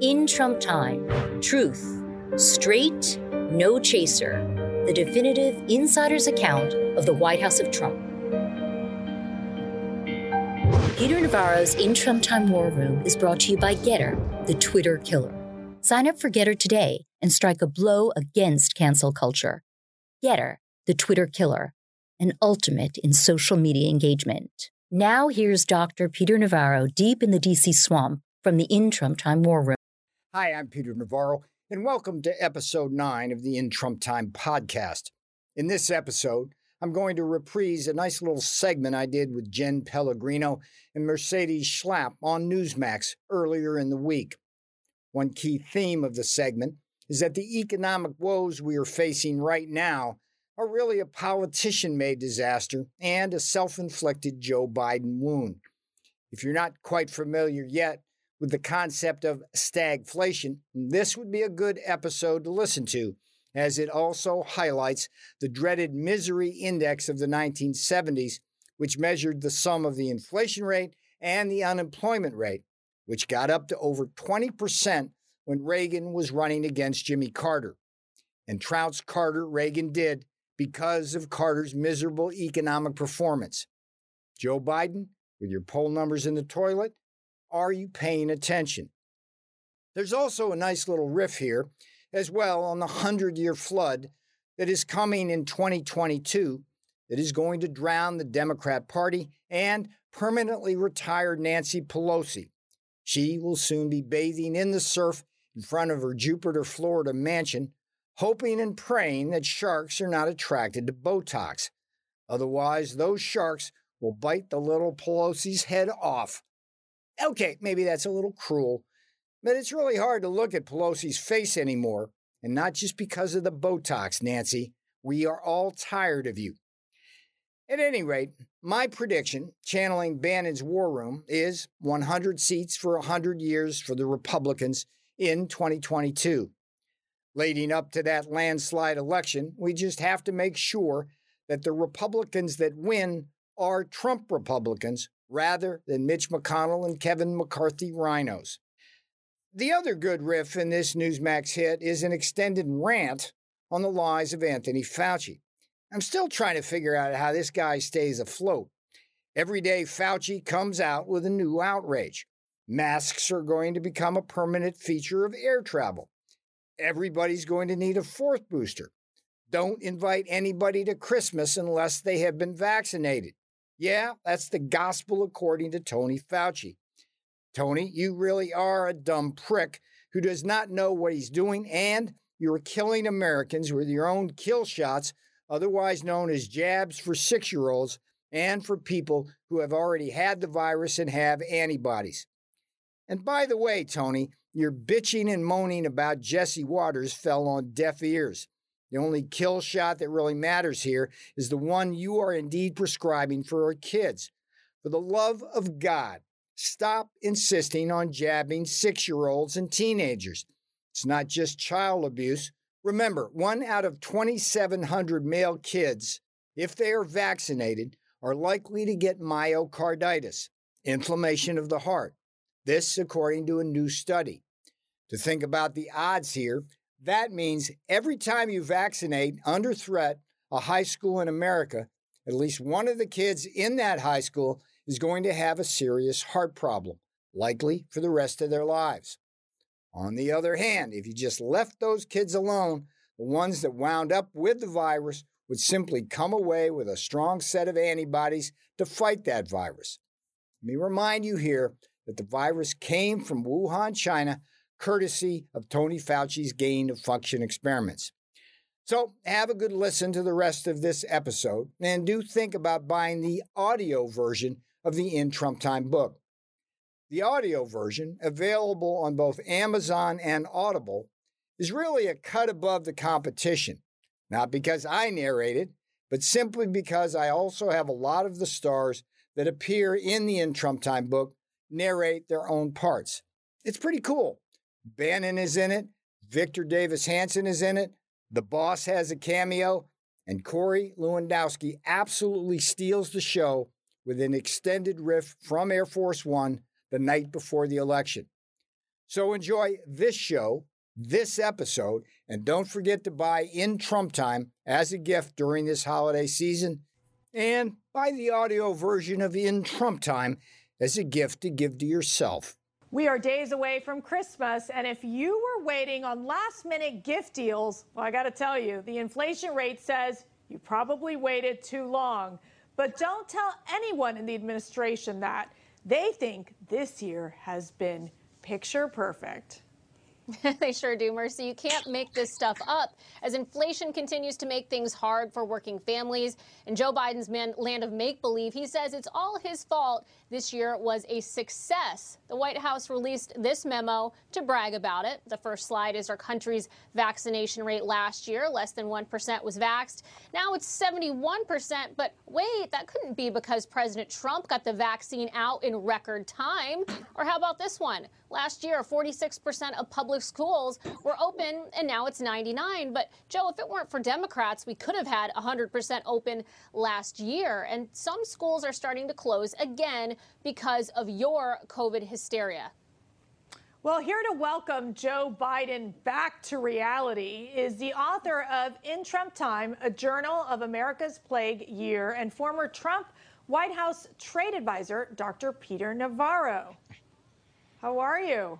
In Trump Time, truth, straight, no chaser, the definitive insider's account of the White House of Trump. Peter Navarro's In Trump Time War Room is brought to you by GETTR, the Twitter killer. Sign up for GETTR today and strike a blow against cancel culture. GETTR, the Twitter killer, an ultimate in social media engagement. Now here's Dr. Peter Navarro deep in the DC swamp from the In Trump Time War Room. Hi, I'm Peter Navarro, and welcome to episode 9 of the In Trump Time podcast. In this episode, I'm going to reprise a nice little segment I did with Jenn Pellegrino and Mercedes Schlapp on Newsmax earlier in the week. One key theme of the segment is that the economic woes we are facing right now are really a politician made disaster and a self inflicted Joe Biden wound. If you're not quite familiar yet with the concept of stagflation, this would be a good episode to listen to, as it also highlights the dreaded misery index of the 1970s, which measured the sum of the inflation rate and the unemployment rate, which got up to over 20% when Reagan was running against Jimmy Carter. And trouts Carter, Reagan did because of Carter's miserable economic performance. Joe Biden, with your poll numbers in the toilet, are you paying attention? There's also a nice little riff here as well on the 100 year flood that is coming in 2022 that is going to drown the Democrat Party and permanently retire Nancy Pelosi. She will soon be bathing in the surf in front of her Jupiter, Florida mansion, hoping and praying that sharks are not attracted to Botox. Otherwise, those sharks will bite the little Pelosi's head off Okay, maybe that's a little cruel, but it's really hard to look at Pelosi's face anymore, and not just because of the Botox, Nancy. We are all tired of you. At any rate, my prediction, channeling Bannon's war room, is 100 seats for 100 years for the Republicans in 2022. Leading up to that landslide election, we just have to make sure that the Republicans that win are Trump Republicans rather than Mitch McConnell and Kevin McCarthy RINOs. The other good riff in this Newsmax hit is an extended rant on the lies of Anthony Fauci. I'm still trying to figure out how this guy stays afloat. Every day, Fauci comes out with a new outrage. Masks are going to become a permanent feature of air travel. Everybody's going to need a fourth booster. Don't invite anybody to Christmas unless they have been vaccinated. Yeah, that's the gospel according to Tony Fauci. Tony, you really are a dumb prick who does not know what he's doing, and you're killing Americans with your own kill shots, otherwise known as jabs for six year olds and for people who have already had the virus and have antibodies. And by the way, Tony, your bitching and moaning about Jesse Watters fell on deaf ears. The only kill shot that really matters here is the one you are indeed prescribing for our kids. For the love of God, stop insisting on jabbing six year olds and teenagers. It's not just child abuse. Remember, one out of 2,700 male kids, if they are vaccinated, are likely to get myocarditis, inflammation of the heart. This, according to a new study. To think about the odds here, that means every time you vaccinate under threat a high school in America, at least one of the kids in that high school is going to have a serious heart problem, likely for the rest of their lives. On the other hand, if you just left those kids alone, the ones that wound up with the virus would simply come away with a strong set of antibodies to fight that virus. Let me remind you here that the virus came from Wuhan, China, courtesy of Tony Fauci's gain of function experiments. So, have a good listen to the rest of this episode and do think about buying the audio version of the In Trump Time book. The audio version, available on both Amazon and Audible, is really a cut above the competition. Not because I narrate it, but simply because I also have a lot of the stars that appear in the In Trump Time book narrate their own parts. It's pretty cool. Bannon is in it. Victor Davis Hanson is in it. The boss has a cameo. And Corey Lewandowski absolutely steals the show with an extended riff from Air Force One the night before the election. So enjoy this show, this episode, and don't forget to buy in Trump Time as a gift during this holiday season and buy the audio version of In Trump Time as a gift to give to yourself. We are days away from Christmas, and if you were waiting on last minute gift deals, well, I got to tell you, the inflation rate says you probably waited too long. But don't tell anyone in the administration that. They think this year has been picture perfect. they sure do, Mercy. You can't make this stuff up as inflation continues to make things hard for working families. And Joe Biden's man, land of make believe, he says it's all his fault. This year was a success. The White House released this memo to brag about it. The first slide is our country's vaccination rate last year. Less than 1% was vaxxed. Now it's 71%. But wait, that couldn't be because President Trump got the vaccine out in record time. Or how about this one? Last year, 46% of public schools were open, and now it's 99. But Joe, if it weren't for Democrats, we could have had 100% open last year. And some schools are starting to close again because of your COVID hysteria. Well, here to welcome Joe Biden back to reality is the author of In Trump Time, a journal of America's plague year, and former Trump White House trade advisor, Dr. Peter Navarro. How are you?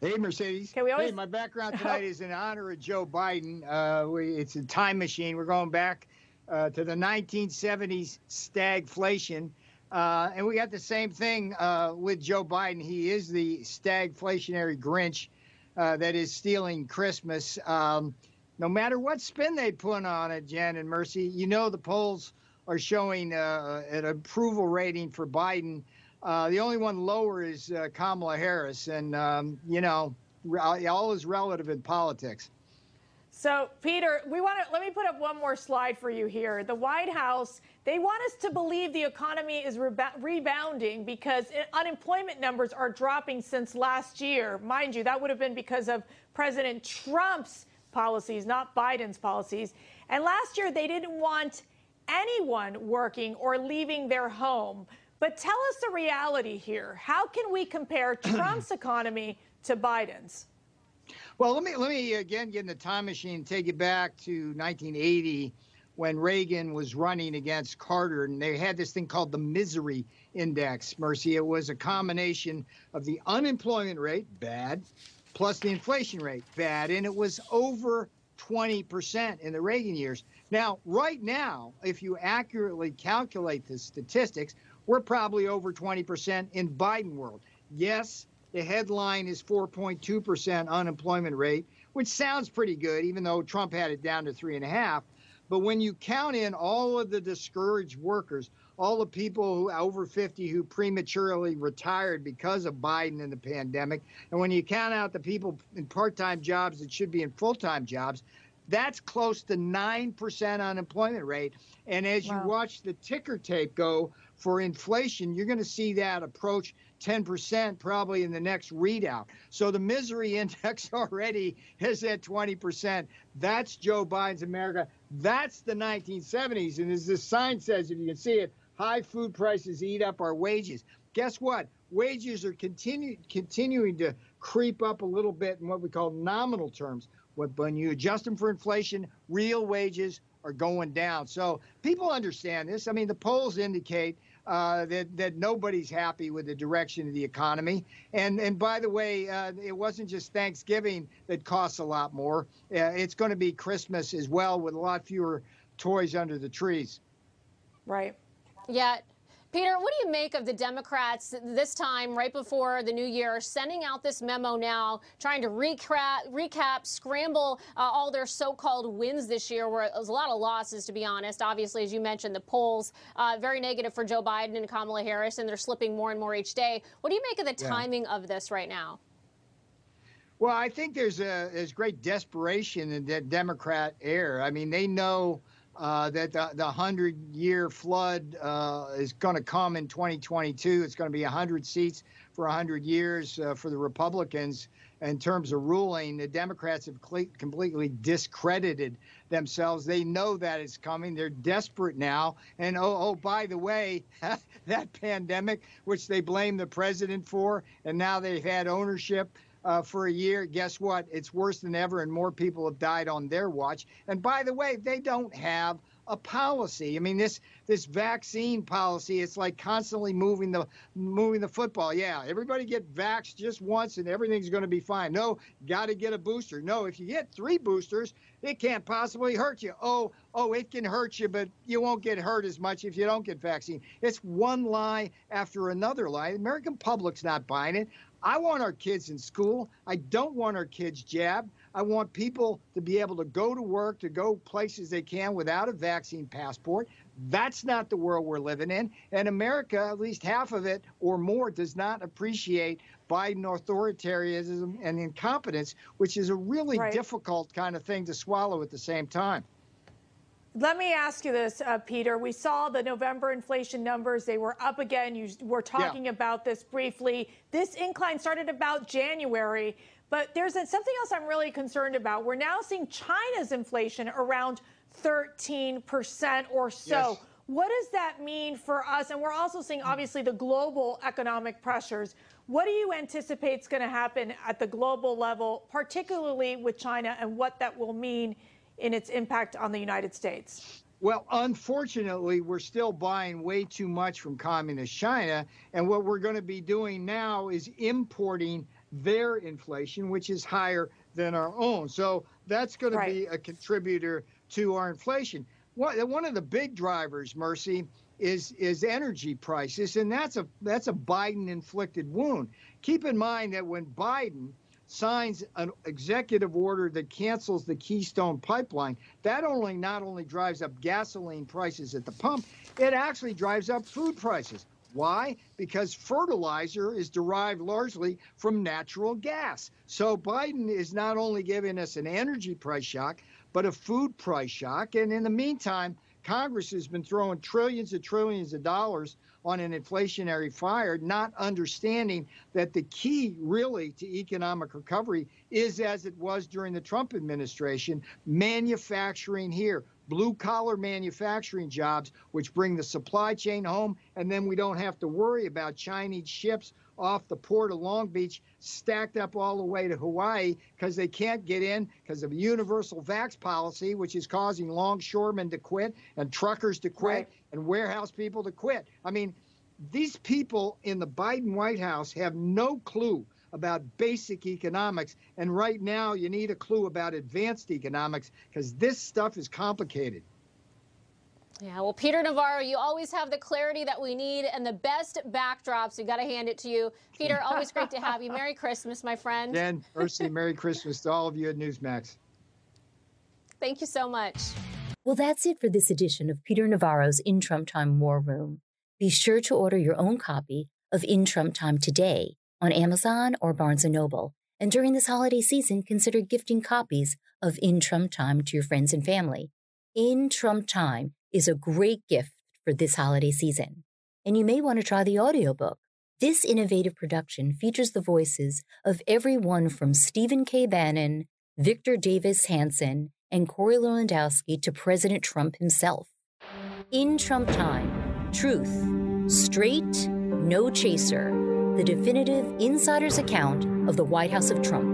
Hey, Mercedes. Can we always... Hey, my background tonight is in honor of Joe Biden. Uh, we, it's a time machine. We're going back uh, to the 1970s stagflation. Uh, and we got the same thing uh, with Joe Biden. He is the stagflationary Grinch uh, that is stealing Christmas. Um, no matter what spin they put on it, Jen and Mercy, you know the polls are showing uh, an approval rating for Biden uh, the only one lower is uh, Kamala Harris, and um, you know, all is relative in politics. So, Peter, we want to let me put up one more slide for you here. The White House, they want us to believe the economy is rebounding because unemployment numbers are dropping since last year. Mind you, that would have been because of President Trump's policies, not Biden's policies. And last year, they didn't want anyone working or leaving their home. But tell us the reality here. How can we compare Trump's economy to Biden's? Well, let me let me again get in the time machine and take you back to 1980 when Reagan was running against Carter, and they had this thing called the misery index. Mercy, it was a combination of the unemployment rate, bad, plus the inflation rate, bad, and it was over 20% in the Reagan years. Now, right now, if you accurately calculate the statistics, we're probably over 20% in Biden world. Yes, the headline is 4.2% unemployment rate, which sounds pretty good, even though Trump had it down to three and a half. But when you count in all of the discouraged workers, all the people who over 50 who prematurely retired because of Biden and the pandemic, and when you count out the people in part-time jobs that should be in full-time jobs, that's close to 9% unemployment rate. And as wow. you watch the ticker tape go for inflation, you're going to see that approach 10% probably in the next readout. So the misery index already is at 20%. That's Joe Biden's America. That's the 1970s. And as this sign says, if you can see it, high food prices eat up our wages. Guess what? Wages are continue, continuing to creep up a little bit in what we call nominal terms. When you adjust them for inflation, real wages are going down. So people understand this. I mean, the polls indicate uh, that that nobody's happy with the direction of the economy. And and by the way, uh, it wasn't just Thanksgiving that costs a lot more. Uh, it's going to be Christmas as well, with a lot fewer toys under the trees. Right. Yeah. Peter, what do you make of the Democrats this time, right before the new year, sending out this memo now, trying to recap, recap scramble uh, all their so-called wins this year, where it was a lot of losses, to be honest. Obviously, as you mentioned, the polls uh, very negative for Joe Biden and Kamala Harris, and they're slipping more and more each day. What do you make of the timing yeah. of this right now? Well, I think there's a there's great desperation in that Democrat air. I mean, they know uh, that the, the 100 year flood uh, is going to come in 2022. It's going to be 100 seats for 100 years uh, for the Republicans. In terms of ruling, the Democrats have completely discredited themselves. They know that it's coming. They're desperate now. And oh, oh by the way, that pandemic, which they blame the president for, and now they've had ownership uh, for a year. Guess what? It's worse than ever, and more people have died on their watch. And by the way, they don't have a policy. I mean, this this vaccine policy, it's like constantly moving the moving the football. Yeah, everybody get vaxxed just once and everything's going to be fine. No, got to get a booster. No, if you get three boosters, it can't possibly hurt you. Oh, oh, it can hurt you, but you won't get hurt as much if you don't get vaccine. It's one lie after another lie. The American public's not buying it. I want our kids in school. I don't want our kids jabbed. I want people to be able to go to work, to go places they can without a vaccine passport. That's not the world we're living in. And America, at least half of it or more, does not appreciate Biden authoritarianism and incompetence, which is a really right. difficult kind of thing to swallow at the same time. Let me ask you this, uh, Peter. We saw the November inflation numbers. They were up again. You were talking yeah. about this briefly. This incline started about January, but there's something else I'm really concerned about. We're now seeing China's inflation around 13% or so. Yes. What does that mean for us? And we're also seeing, obviously, the global economic pressures. What do you anticipate is going to happen at the global level, particularly with China, and what that will mean in its impact on the United States? Well, unfortunately, we're still buying way too much from communist China. And what we're going to be doing now is importing their inflation, which is higher than our own. So that's going right. to be a contributor to our inflation. One of the big drivers, Mercy, is is energy prices, and that's a that's a Biden inflicted wound. Keep in mind that when Biden signs an executive order that cancels the Keystone pipeline, that only not only drives up gasoline prices at the pump, it actually drives up food prices. Why? Because fertilizer is derived largely from natural gas. So Biden is not only giving us an energy price shock, but a food price shock. And in the meantime, Congress has been throwing trillions and trillions of dollars on an inflationary fire, not understanding that the key really to economic recovery is as it was during the Trump administration manufacturing here, blue collar manufacturing jobs, which bring the supply chain home. And then we don't have to worry about Chinese ships off the port of Long Beach stacked up all the way to Hawaii because they can't get in because of a universal vax policy, which is causing longshoremen to quit and truckers to quit right. and warehouse people to quit. I mean, these people in the Biden White House have no clue about basic economics. And right now, you need a clue about advanced economics because this stuff is complicated. Yeah, well, Peter Navarro, you always have the clarity that we need and the best backdrops. We got to hand it to you. Peter, always great to have you. Merry Christmas, my friend. Dan, Mercy, Merry Christmas to all of you at Newsmax. Thank you so much. Well, that's it for this edition of Peter Navarro's In Trump Time War Room. Be sure to order your own copy of In Trump Time today on Amazon or Barnes & Noble. And during this holiday season, consider gifting copies of In Trump Time to your friends and family. In Trump Time is a great gift for this holiday season. And you may want to try the audiobook. This innovative production features the voices of everyone from Stephen K. Bannon, Victor Davis Hanson, and Corey Lewandowski to President Trump himself. In Trump Time, truth, straight, no chaser the definitive insider's account of the White House of Trump.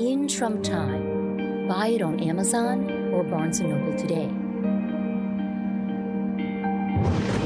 In Trump Time. Buy it on Amazon or Barnes & Noble today. Thank you.